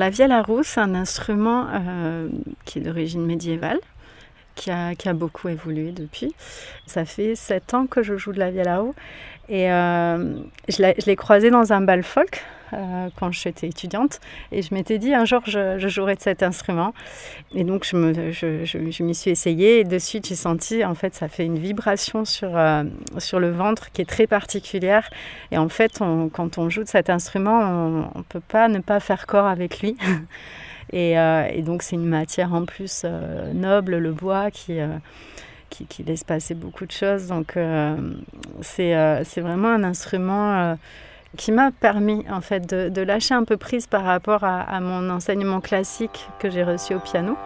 La vielle à roue, c'est un instrument qui est d'origine médiévale qui a, beaucoup évolué depuis. Ça fait sept ans que je joue de la vielle à eau et euh, je l'ai croisé dans un bal folk euh, quand j'étais étudiante. Et je m'étais dit un jour je, jouerai de cet instrument. Et donc je m'y je, je, suis essayée. Et de suite j'ai senti en fait ça fait une vibration sur, euh, sur le ventre qui est très particulière. Et en fait quand on joue de cet instrument on ne peut pas ne pas faire corps avec lui. Euh, et, donc c'est une matière en plus noble, le bois, qui, qui, laisse passer beaucoup de choses. Donc c'est vraiment un instrument qui m'a permis en fait de, lâcher un peu prise par rapport à mon enseignement classique que j'ai reçu au piano.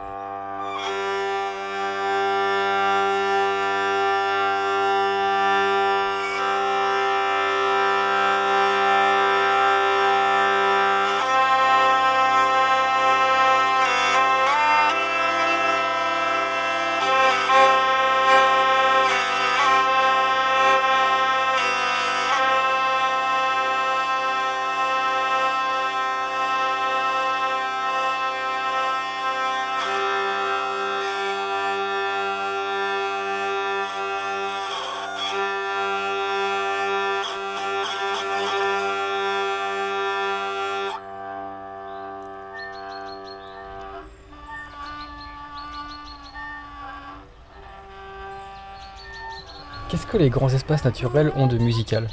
Qu'est-ce que les grands espaces naturels ont de musical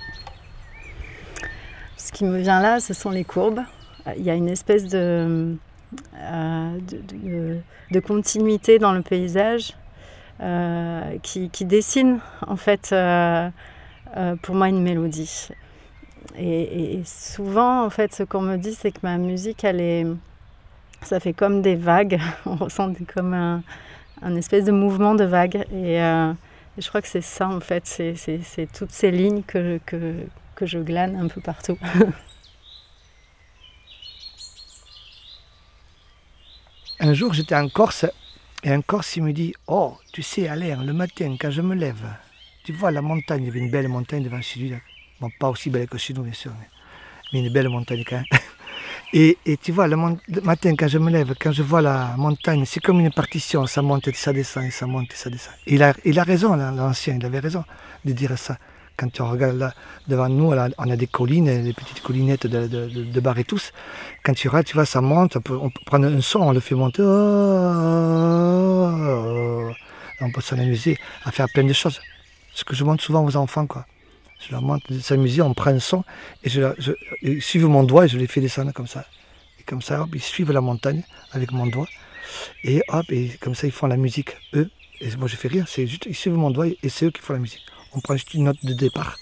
Ce qui me vient là, ce sont les courbes. Il y a une espèce de, euh, de, continuité dans le paysage euh, qui, dessine en fait euh, pour moi une mélodie. Et, souvent, en fait, ce qu'on me dit, c'est que ma musique, elle est, ça fait comme des vagues. On ressent comme un, un espèce de mouvement de vagues. Et je crois que c'est ça en fait, c'est toutes ces lignes que, je glane un peu partout. un jour j'étais en Corse et un Corse il me dit Oh, tu sais Alain, le matin quand je me lève, tu vois la montagne, il y avait une belle montagne devant chez lui. Bon, pas aussi belle que chez nous bien sûr, mais une belle montagne quand même. Et, tu vois, le, matin, quand je me lève, quand je vois la montagne, c'est comme une partition, ça monte et ça descend, et ça monte et ça descend. Il a, il a raison, l'ancien, il avait raison de dire ça. Quand tu regardes là, devant nous, on a des collines, des petites collinettes de, de, de, bar et tous. Quand tu regardes, tu vois, ça monte, on peut, prendre un son, on le fait monter. Oh, on peut s'amuser à faire plein de choses. Ce que je montre souvent aux enfants, quoi. Je leur montre de s'amuser, on prend un son et je, ils suivent mon doigt et je les fais descendre comme ça. Et comme ça, hop, ils suivent la montagne avec mon doigt. Et hop, et comme ça, ils font la musique, eux. Et moi, je fais rien, c'est juste, ils suivent mon doigt et c'est eux qui font la musique. On prend juste une note de départ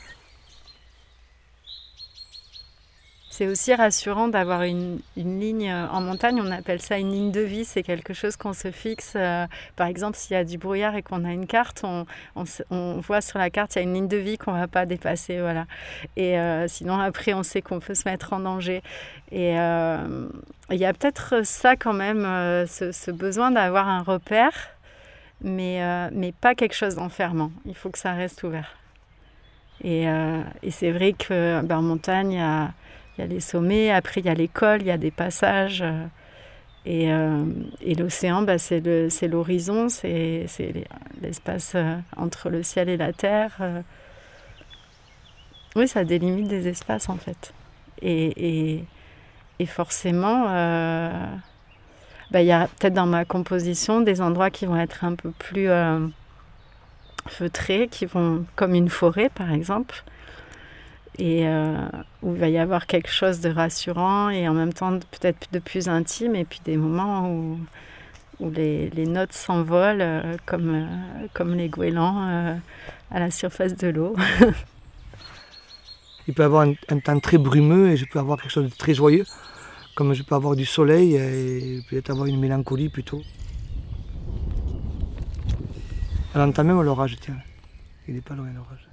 C'est aussi rassurant d'avoir une, ligne euh, en montagne, on appelle ça une ligne de vie, c'est quelque chose qu'on se fixe. Euh, par exemple, s'il y a du brouillard et qu'on a une carte, on, voit sur la carte, il y a une ligne de vie qu'on ne va pas dépasser. Voilà. Et euh, sinon, après, on sait qu'on peut se mettre en danger. Et il y a peut-être ça quand même, ce, besoin d'avoir un repère, mais, mais pas quelque chose d'enfermant. Il faut que ça reste ouvert. Et, c'est vrai qu'en ben, montagne, il y a il y a les sommets, après il y a l'école, il y a des passages. Euh, et, euh, et l'océan, bah, c'est l'horizon, c'est l'espace euh, entre le ciel et la terre. Oui, ça délimite des espaces en fait. Et, et, forcément, bah, il y a peut-être dans ma composition des endroits qui vont être un peu plus feutrés, qui vont comme une forêt par exemple et euh, où il va y avoir quelque chose de rassurant et en même temps peut-être de plus intime et puis des moments où, où les, les notes s'envolent euh, comme, euh, comme les goélands à la surface de l'eau. il peut y avoir un, temps très brumeux et je peux avoir quelque chose de très joyeux, comme je peux avoir du soleil et peut-être avoir une mélancolie plutôt. Elle entend même l'orage, tiens. Il n'est pas loin l'orage.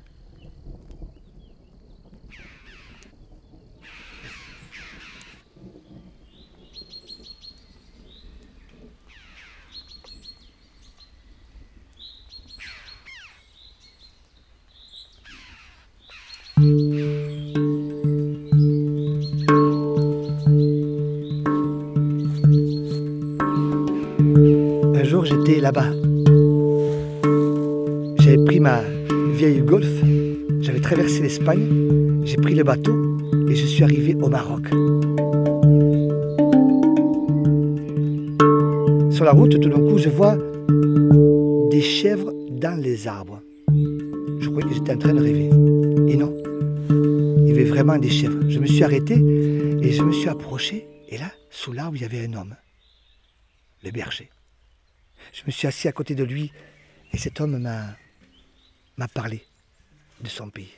Là-bas. J'avais pris ma vieille Golf, j'avais traversé l'Espagne, j'ai pris le bateau et je suis arrivé au Maroc. Sur la route, tout d'un coup, je vois des chèvres dans les arbres. Je croyais que j'étais en train de rêver. Et non, il y avait vraiment des chèvres. Je me suis arrêté et je me suis approché. Et là, sous l'arbre, il y avait un homme, le berger. Je me suis assis à côté de lui et cet homme m'a, parlé de son pays.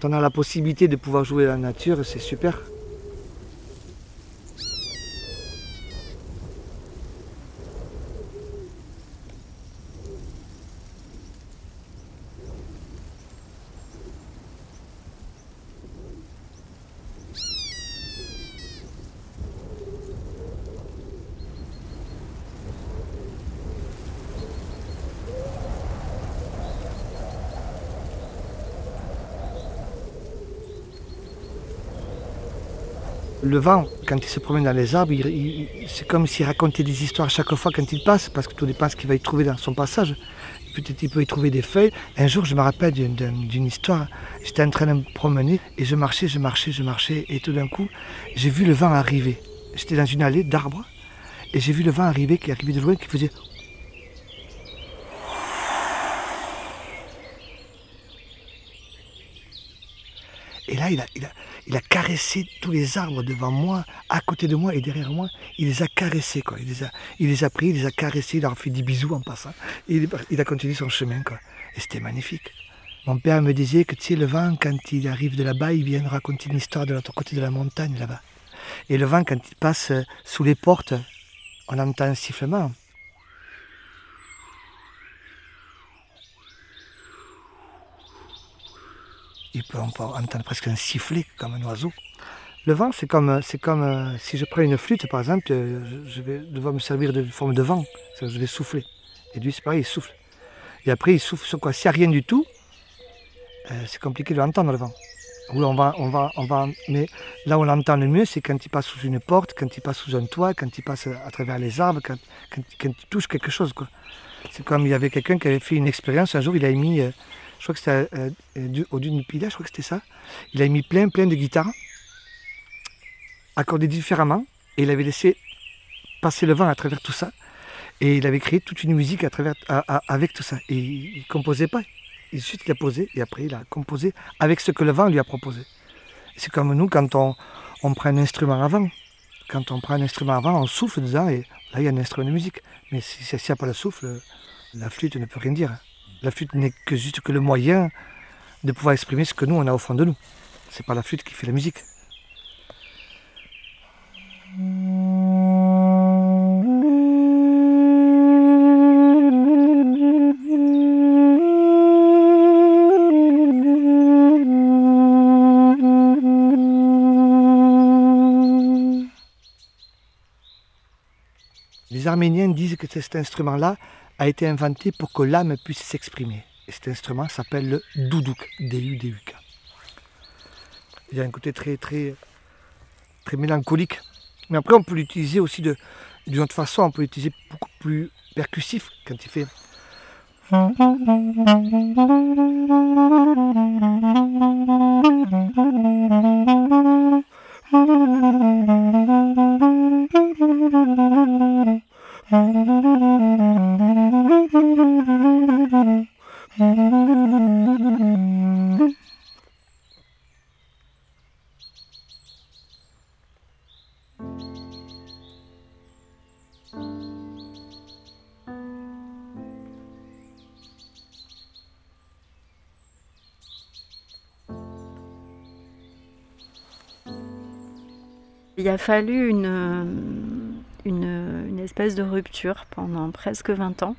Quand on a la possibilité de pouvoir jouer la nature, c'est super. Le vent, quand il se promène dans les arbres, c'est comme s'il racontait des histoires chaque fois quand il passe, parce que tout dépend ce qu'il va y trouver dans son passage. Peut-être il peut y trouver des feuilles. Un jour, je me rappelle d'une histoire. J'étais en train de me promener et je marchais, je marchais, je marchais. Et tout d'un coup, j'ai vu le vent arriver. J'étais dans une allée d'arbres et j'ai vu le vent arriver, qui arrivait de loin, qui faisait Et là, il a, caressé tous les arbres devant moi, à côté de moi et derrière moi. Il les a caressés, quoi. Il les a, pris, il les a caressés, il leur a fait des bisous en passant. Il, a continué son chemin. Et c'était magnifique. Mon père me disait que, le vent, quand il arrive de là-bas, il vient raconter une histoire de l'autre côté de la montagne, là-bas. Et le vent, quand il passe sous les portes, on entend un sifflement. Il peut entendre presque un sifflet comme un oiseau. Le vent, c'est comme, c'est comme euh, si je prends une flûte, par exemple, euh, je vais devoir me servir de forme de vent. Je vais souffler. Et lui, c'est pareil, il souffle. Et après, il souffle sur quoi? S'il n'y a rien du tout, euh, c'est compliqué de l'entendre, le vent. Oui, on va, on va, on va, mais là où on l'entend le mieux, c'est quand il passe sous une porte, quand il passe sous un toit, quand il passe à travers les arbres, quand, quand, il touche quelque chose. C'est comme il y avait quelqu'un qui avait fait une expérience, un jour, il a mis je crois que c'était euh, euh, au d'une Pila, je crois que c'était ça. Il a mis plein, plein de guitares, accordées différemment, et il avait laissé passer le vent à travers tout ça. Et il avait créé toute une musique à travers, avec tout ça. Et il ne composait pas. Il, suite, il a posé, et après, il a composé avec ce que le vent lui a proposé. C'est comme nous, quand on, prend un instrument avant. Quand on prend un instrument avant, on souffle dedans, et là, il y a un instrument de musique. Mais s'il n'y a pas le souffle, la flûte ne peut rien dire. La flûte n'est que juste que le moyen de pouvoir exprimer ce que nous on a au fond de nous. C'est pas la flûte qui fait la musique. Les Arméniens disent que c'est cet instrument-là, a été inventé pour que l'âme puisse s'exprimer. Et cet instrument s'appelle le doudouk, D-U-D-U-K. Il a un côté très, très, très mélancolique. Mais après, on peut l'utiliser aussi d'une autre façon. On peut l'utiliser beaucoup plus percussif quand il fait. Il a fallu une, une, espèce de rupture pendant presque 20 ans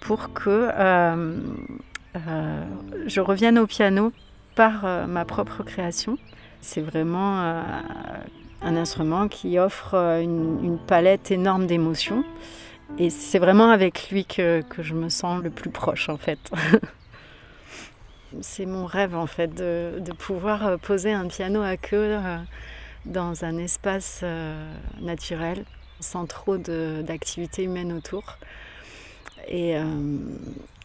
pour que euh, euh, je revienne au piano par euh, ma propre création. C'est vraiment un instrument qui offre une, palette énorme d'émotions. Et c'est vraiment avec lui que, que, je me sens le plus proche en fait. c'est mon rêve en fait de, de, pouvoir poser un piano à queue dans un espace naturel, sans trop d'activité humaine autour. Et euh,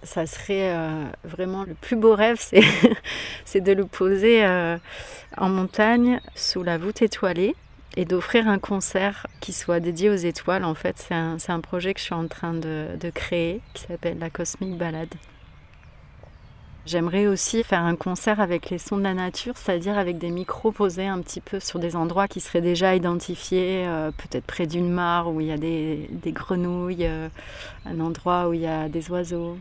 ça serait euh, vraiment le plus beau rêve, c'est de le poser en montagne sous la voûte étoilée et d'offrir un concert qui soit dédié aux étoiles. En fait, c'est un, projet que je suis en train de, de créer qui s'appelle la Cosmic Ballade. J'aimerais aussi faire un concert avec les sons de la nature, c'est-à-dire avec des micros posés un petit peu sur des endroits qui seraient déjà identifiés, euh, peut-être près d'une mare où il y a des, grenouilles, euh, un endroit où il y a des oiseaux,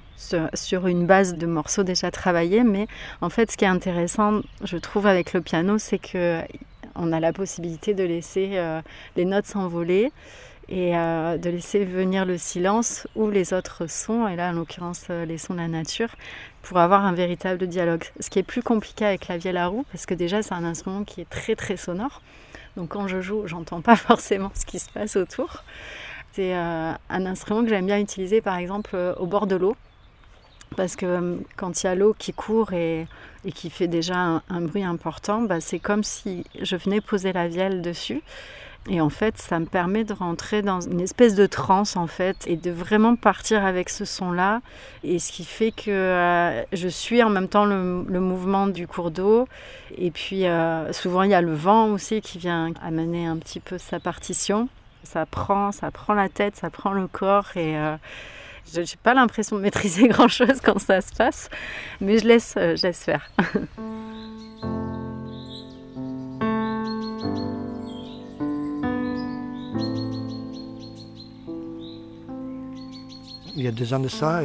sur, une base de morceaux déjà travaillés. Mais en fait, ce qui est intéressant, je trouve, avec le piano, c'est que on a la possibilité de laisser euh, les notes s'envoler et de laisser venir le silence ou les autres sons, et là en l'occurrence les sons de la nature, pour avoir un véritable dialogue. Ce qui est plus compliqué avec la vielle à roue, parce que déjà c'est un instrument qui est très très sonore. Donc quand je joue, j'entends pas forcément ce qui se passe autour. C'est euh, un instrument que j'aime bien utiliser par exemple euh, au bord de l'eau. Parce que euh, quand il y a l'eau qui court et, et, qui fait déjà un, bruit important, bah, c'est comme si je venais poser la vielle dessus. Et en fait, ça me permet de rentrer dans une espèce de transe en fait et de vraiment partir avec ce son-là. Et ce qui fait que euh, je suis en même temps le, mouvement du cours d'eau. Et puis euh, souvent il y a le vent aussi qui vient amener un petit peu sa partition. Ça prend, ça prend la tête, ça prend le corps et euh, je n'ai pas l'impression de maîtriser grand-chose quand ça se passe, mais je laisse, je laisse faire. il y a deux ans de ça,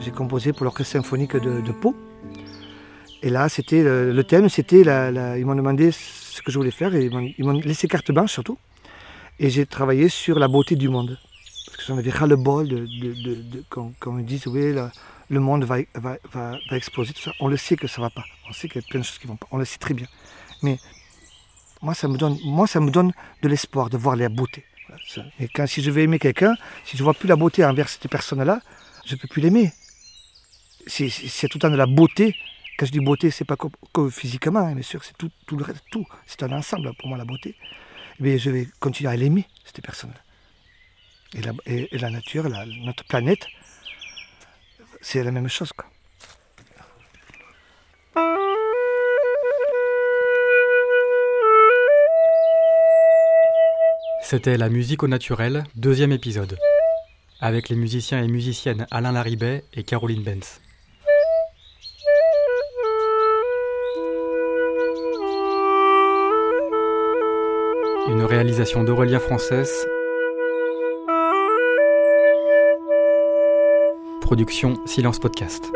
j'ai composé pour l'orchestre symphonique de, Pau. Et là, c'était le, thème, c'était ils m'ont demandé ce que je voulais faire, et ils m'ont laissé carte blanche surtout. Et j'ai travaillé sur la beauté du monde. J'en avais ras-le-bol de, de, qu'on me dise, oui, le monde va, exploser, tout ça. On le sait que ça va pas. On sait qu'il y a plein de choses qui vont pas. On le sait très bien. Mais moi, ça me donne, moi, ça me donne de l'espoir de voir la beauté. Et quand si je veux aimer quelqu'un, si je vois plus la beauté envers cette personne-là, je peux plus l'aimer. C'est tout le temps de la beauté. Quand je dis beauté, c'est pas que, physiquement, hein, bien sûr, c'est tout, tout, le reste, tout. C'est un ensemble pour moi la beauté. Mais je vais continuer à l'aimer, cette personne-là. Et la, nature, notre planète, c'est la même chose. Quoi. C'était La musique au naturel, deuxième épisode, avec les musiciens et musiciennes Alain Laribet et Caroline Benz. Une réalisation d'Aurélien Française. Production Silence Podcast.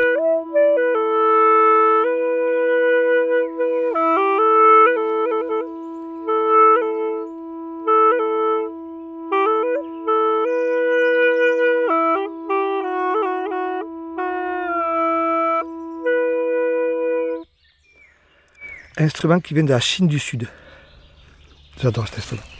instrument qui vient de la Chine du Sud. J'adore cet instrument.